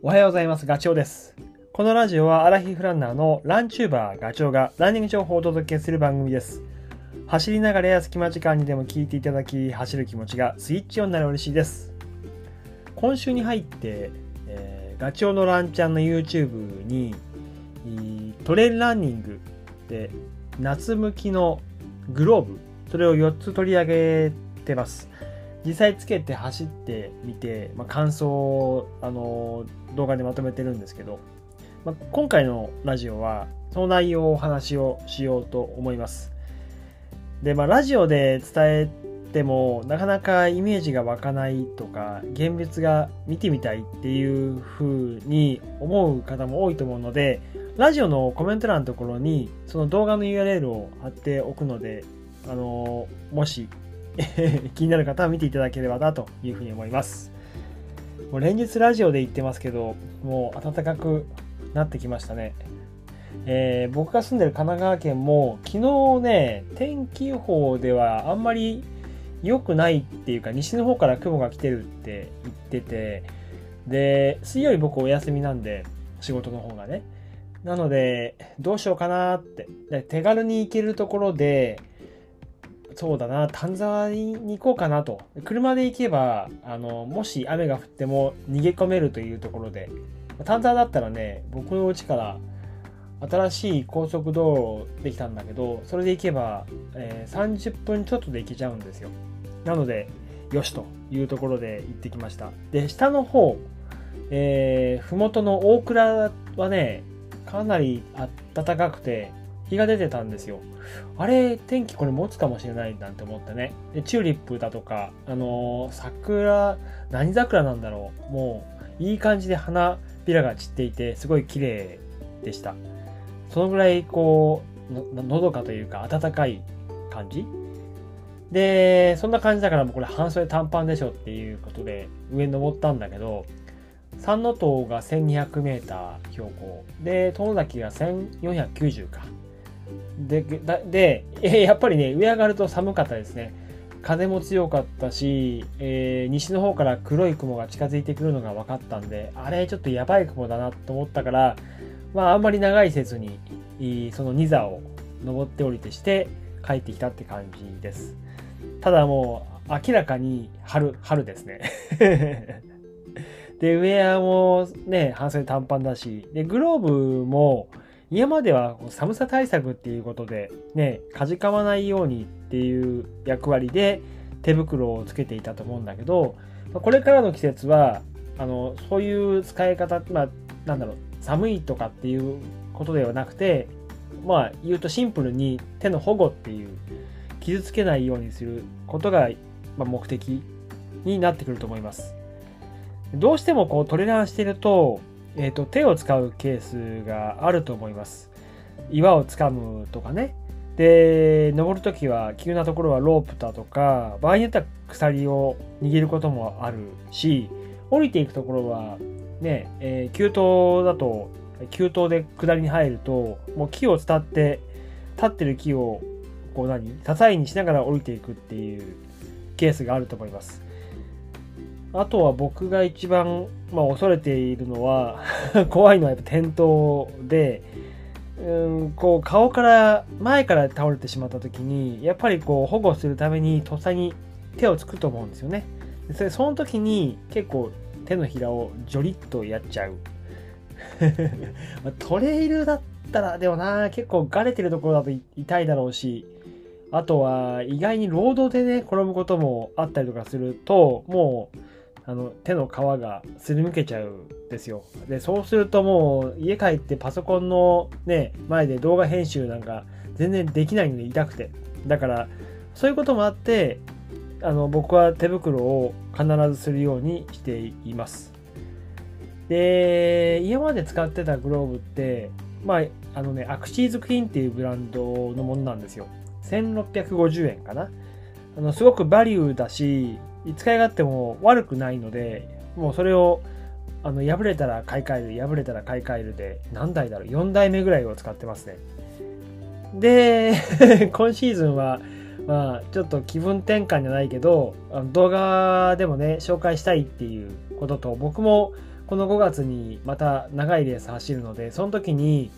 おはようございます。ガチョウです。このラジオはアラヒフランナーのランチューバーガチョウがランニング情報をお届けする番組です。走りながらや隙間時間にでも聞いていただき、走る気持ちがスイッチオンになる嬉しいです。今週に入って、えーガチョウのランちゃんの YouTube に、トレイルランニングで夏向きのグローブ、それを4つ取り上げてます。実際つけて走ってみて、まあ、感想を、あの動画でまとめてるんですけど、まあ、今回のラジオはその内容をお話をしようと思います。で、まあ、ラジオで伝えてもなかなかイメージが湧かないとか現物が見てみたいっていう風に思う方も多いと思うのでラジオのコメント欄のところにその動画の URL を貼っておくのであのもし 気になる方は見ていただければなというふうに思います。もう連日ラジオで言ってますけど、もう暖かくなってきましたね。えー僕が住んでる神奈川県も昨日ね、天気予報ではあんまり良くないっていうか、西の方から雲が来てるって言ってて、で、水曜日僕お休みなんで、仕事の方がね。なので、どうしようかなって。手軽に行けるところで、そうだな、丹沢に行こうかなと。車で行けば、あの、もし雨が降っても逃げ込めるというところで、丹沢だったらね、僕の家から新しい高速道路できたんだけど、それで行けば、えー30分ちょっとで行けちゃうんですよ。なので、よしというところで行ってきました。で、下の方、えー、ふもとの大倉はね、かなり暖かくて、日が出てたんですよ。あれ、天気これ持つかもしれないなんて思ってね。でチューリップだとか、あのー桜、何桜なんだろう。もう、いい感じで花びらが散っていて、すごい綺麗でした。そのぐらい、こう、ののどかというか、暖かい感じで、そんな感じだからもうこれ半袖短パンでしょっていうことで上に登ったんだけど、三の塔が 1200m 標高。で、遠崎が1490か。で、で、やっぱりね、上上がると寒かったですね。風も強かったし、えー西の方から黒い雲が近づいてくるのが分かったんで、あれちょっとやばい雲だなと思ったから、まああんまり長いせずに、その2座を登って降りてして帰ってきたって感じです。ただもう明らかに春、春ですね。で、ウェアもね、半袖短パンだし、で、グローブも、今までは寒さ対策っていうことで、ね、かじかまないようにっていう役割で手袋をつけていたと思うんだけど、これからの季節は、あの、そういう使い方、まあ、なんだろう、寒いとかっていうことではなくて、まあ、言うとシンプルに手の保護っていう、傷つけないようにすることが、ま、目的になってくると思います。どうしてもこうトレランしてると、えー、と手を使うケースがあると思います。岩を掴むとかね。で、登るときは急なところはロープだとか、場合によっては鎖を握ることもあるし、降りていくところはね、えー急登だと、急登で下りに入ると、もう木を伝って、立ってる木をこう何支えにしながら降りていくっていうケースがあると思います。あとは僕が一番、まあ、恐れているのは 怖いのはやっぱ転倒で、うん、こう顔から前から倒れてしまった時にやっぱりこう保護するためにとっさに手をつくと思うんですよね。でそれその時に結構手のひらをジョリッとやっちゃう。トレイルだったらでもな結構がれてるところだと痛いだろうしあとは意外にロードでね転ぶこともあったりとかするともうあの手の皮がすりむけちゃうんですよ。でそうするともう家帰ってパソコンのね前で動画編集なんか全然できないので痛くて。だからそういうこともあってあの僕は手袋を必ずするようにしています。で今まで使ってたグローブってまああのねアクシーズクリーンっていうブランドのものなんですよ。1650円かな。あのすごくバリューだし使い勝手も悪くないのでもうそれをあの破れたら買い替える破れたら買い替えるで何台だろう4台目ぐらいを使ってますね。で 今シーズンはまあちょっと気分転換じゃないけどあの動画でもね紹介したいっていうことと僕もこの5月にまた長いレース走るのでその時に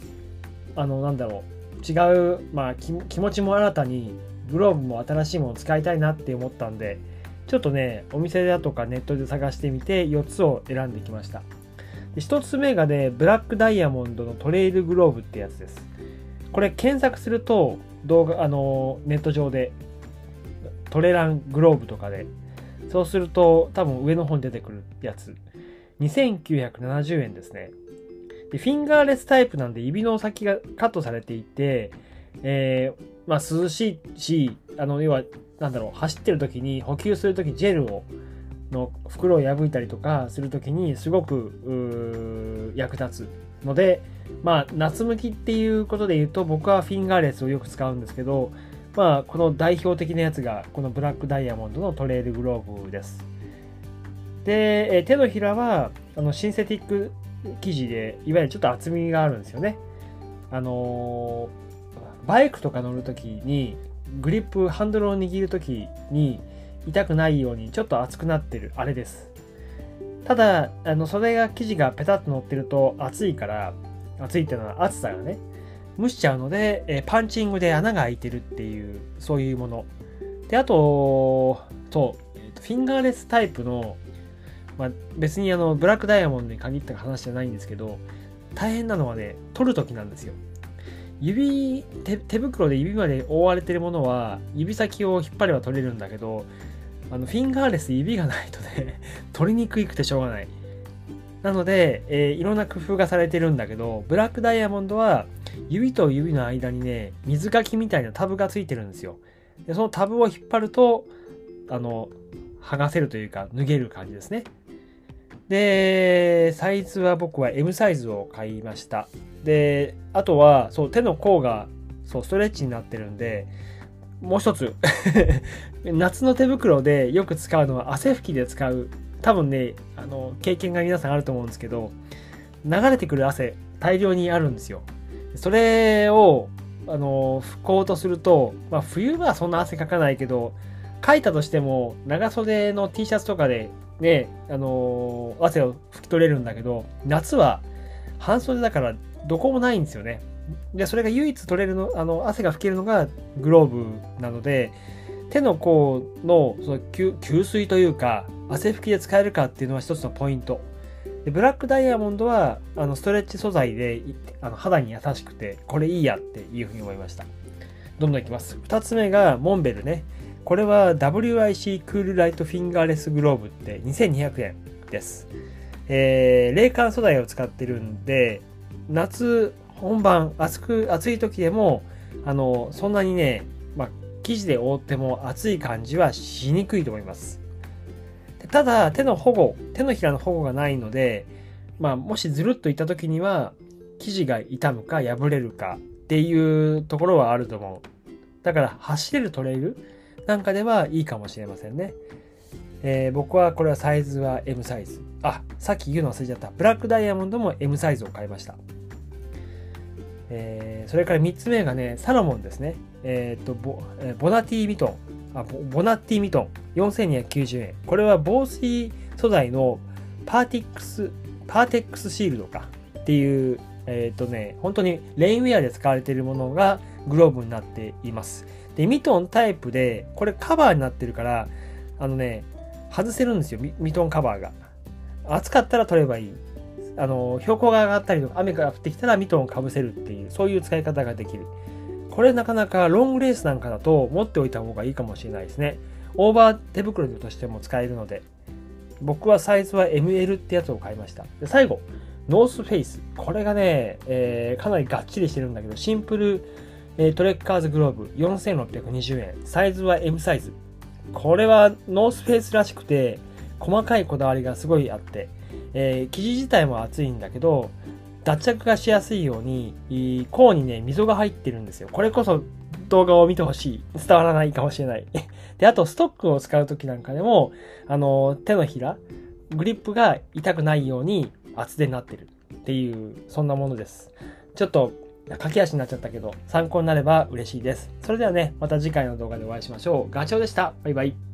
あのなんだろう違う、まあ、気持ちも新たにグローブも新しいものを使いたいなって思ったんでちょっとねお店だとかネットで探してみて4つを選んできました。で1つ目がねブラックダイヤモンドのトレイルグローブってやつです。これ検索すると動画あのネット上でトレラングローブとかでそうすると多分上の方に出てくるやつ。2970円ですね。でフィンガーレスタイプなんで指の先がカットされていて、えー、まあ涼しいしあの要はなんだろう走ってる時に補給する時ジェルをの袋を破いたりとかする時にすごく役立つのでまあ夏向きっていうことで言うと僕はフィンガーレスをよく使うんですけどまあこの代表的なやつがこのブラックダイヤモンドのトレイルグローブです。で、え手のひらはあのシンセティック生地でいわゆるちょっと厚みがあるんですよね。あの、バイクとか乗るときにグリップハンドルを握るときに痛くないようにちょっと厚くなってるあれです。ただあのそれが生地がペタッと乗ってると熱いから熱いっていうのは熱さがね。蒸しちゃうので、えパンチングで穴が開いてるっていうそういうもの。であとそうフィンガーレスタイプの、まあ、別にあのブラックダイヤモンドに限った話じゃないんですけど大変なのはね取る時なんですよ。指手袋で指まで覆われてるものは指先を引っ張れば取れるんだけどあのフィンガーレス指がないとね 取りにくいくてしょうがない。なので、えー、いろんな工夫がされてるんだけどブラックダイヤモンドは指と指の間にね水かきみたいなタブがついてるんですよ。でそのタブを引っ張るとあの剥がせるというか脱げる感じですね。でサイズは僕は M サイズを買いました。であとはそう手の甲がそうストレッチになってるんでもう一つ 夏の手袋でよく使うのは汗拭きで使う。多分ねあの経験が皆さんあると思うんですけど流れてくる汗大量にあるんですよ。それをあの拭こうとすると、まあ、冬はそんな汗かかないけどかいたとしても長袖の T シャツとかでねあの汗を拭き取れるんだけど夏は半袖だからどこもないんですよね。で、それが唯一取れるの、あの、汗が拭けるのがグローブなので、手の甲のその吸吸水というか、汗拭きで使えるかっていうのは一つのポイント。でブラックダイヤモンドはあのストレッチ素材であの肌に優しくて、これいいやっていうふうに思いました。どんどんいきます。二つ目がモンベルね。これは WIC クールライトフィンガーレスグローブって2200円です。えー、冷感素材を使ってるんで、夏本番暑く暑い時でもあのそんなにね、まあ、生地で覆っても暑い感じはしにくいと思いますただ手の保護手のひらの保護がないので、まあ、もしずるっといった時には生地が傷むか破れるかっていうところはあると思うだから走れるトレイルなんかではいいかもしれませんねえー、僕はこれはサイズは M サイズ。あ、さっき言うの忘れちゃった。ブラックダイヤモンドも M サイズを買いました。えー、それから3つ目がね、サロモンですね。えっ、とボ、ボナティミトン。あボ、ボナティミトン。4290円。これは防水素材のパーティックス、 Pertex Shield かっていう、えっ、ー、とね、本当にレインウェアで使われているものがグローブになっています。で、ミトンタイプで、これカバーになってるから、あのね、外せるんですよ、ミトンカバーが。暑かったら取ればいい。あの標高が上がったりとか雨が降ってきたらミトンをかぶせるっていうそういう使い方ができる。これなかなかロングレースなんかだと持っておいた方がいいかもしれないですね。オーバー手袋としても使えるので。僕はサイズは ML ってやつを買いました。で最後ノースフェイス。これがね、えー、かなりがっちりしてるんだけどシンプル、え、トレッカーズグローブ4620円サイズは M サイズこれはノースフェイスらしくて細かいこだわりがすごいあってえー、生地自体も厚いんだけど、脱着がしやすいように、甲にね、溝が入ってるんですよ。これこそ動画を見てほしい。伝わらないかもしれない。で、あとストックを使う時なんかでも、あの、手のひら、グリップが痛くないように厚手になってるっていう、そんなものです。ちょっと駆け足になっちゃったけど、参考になれば嬉しいです。それではね、また次回の動画でお会いしましょう。ガチョウでした。バイバイ。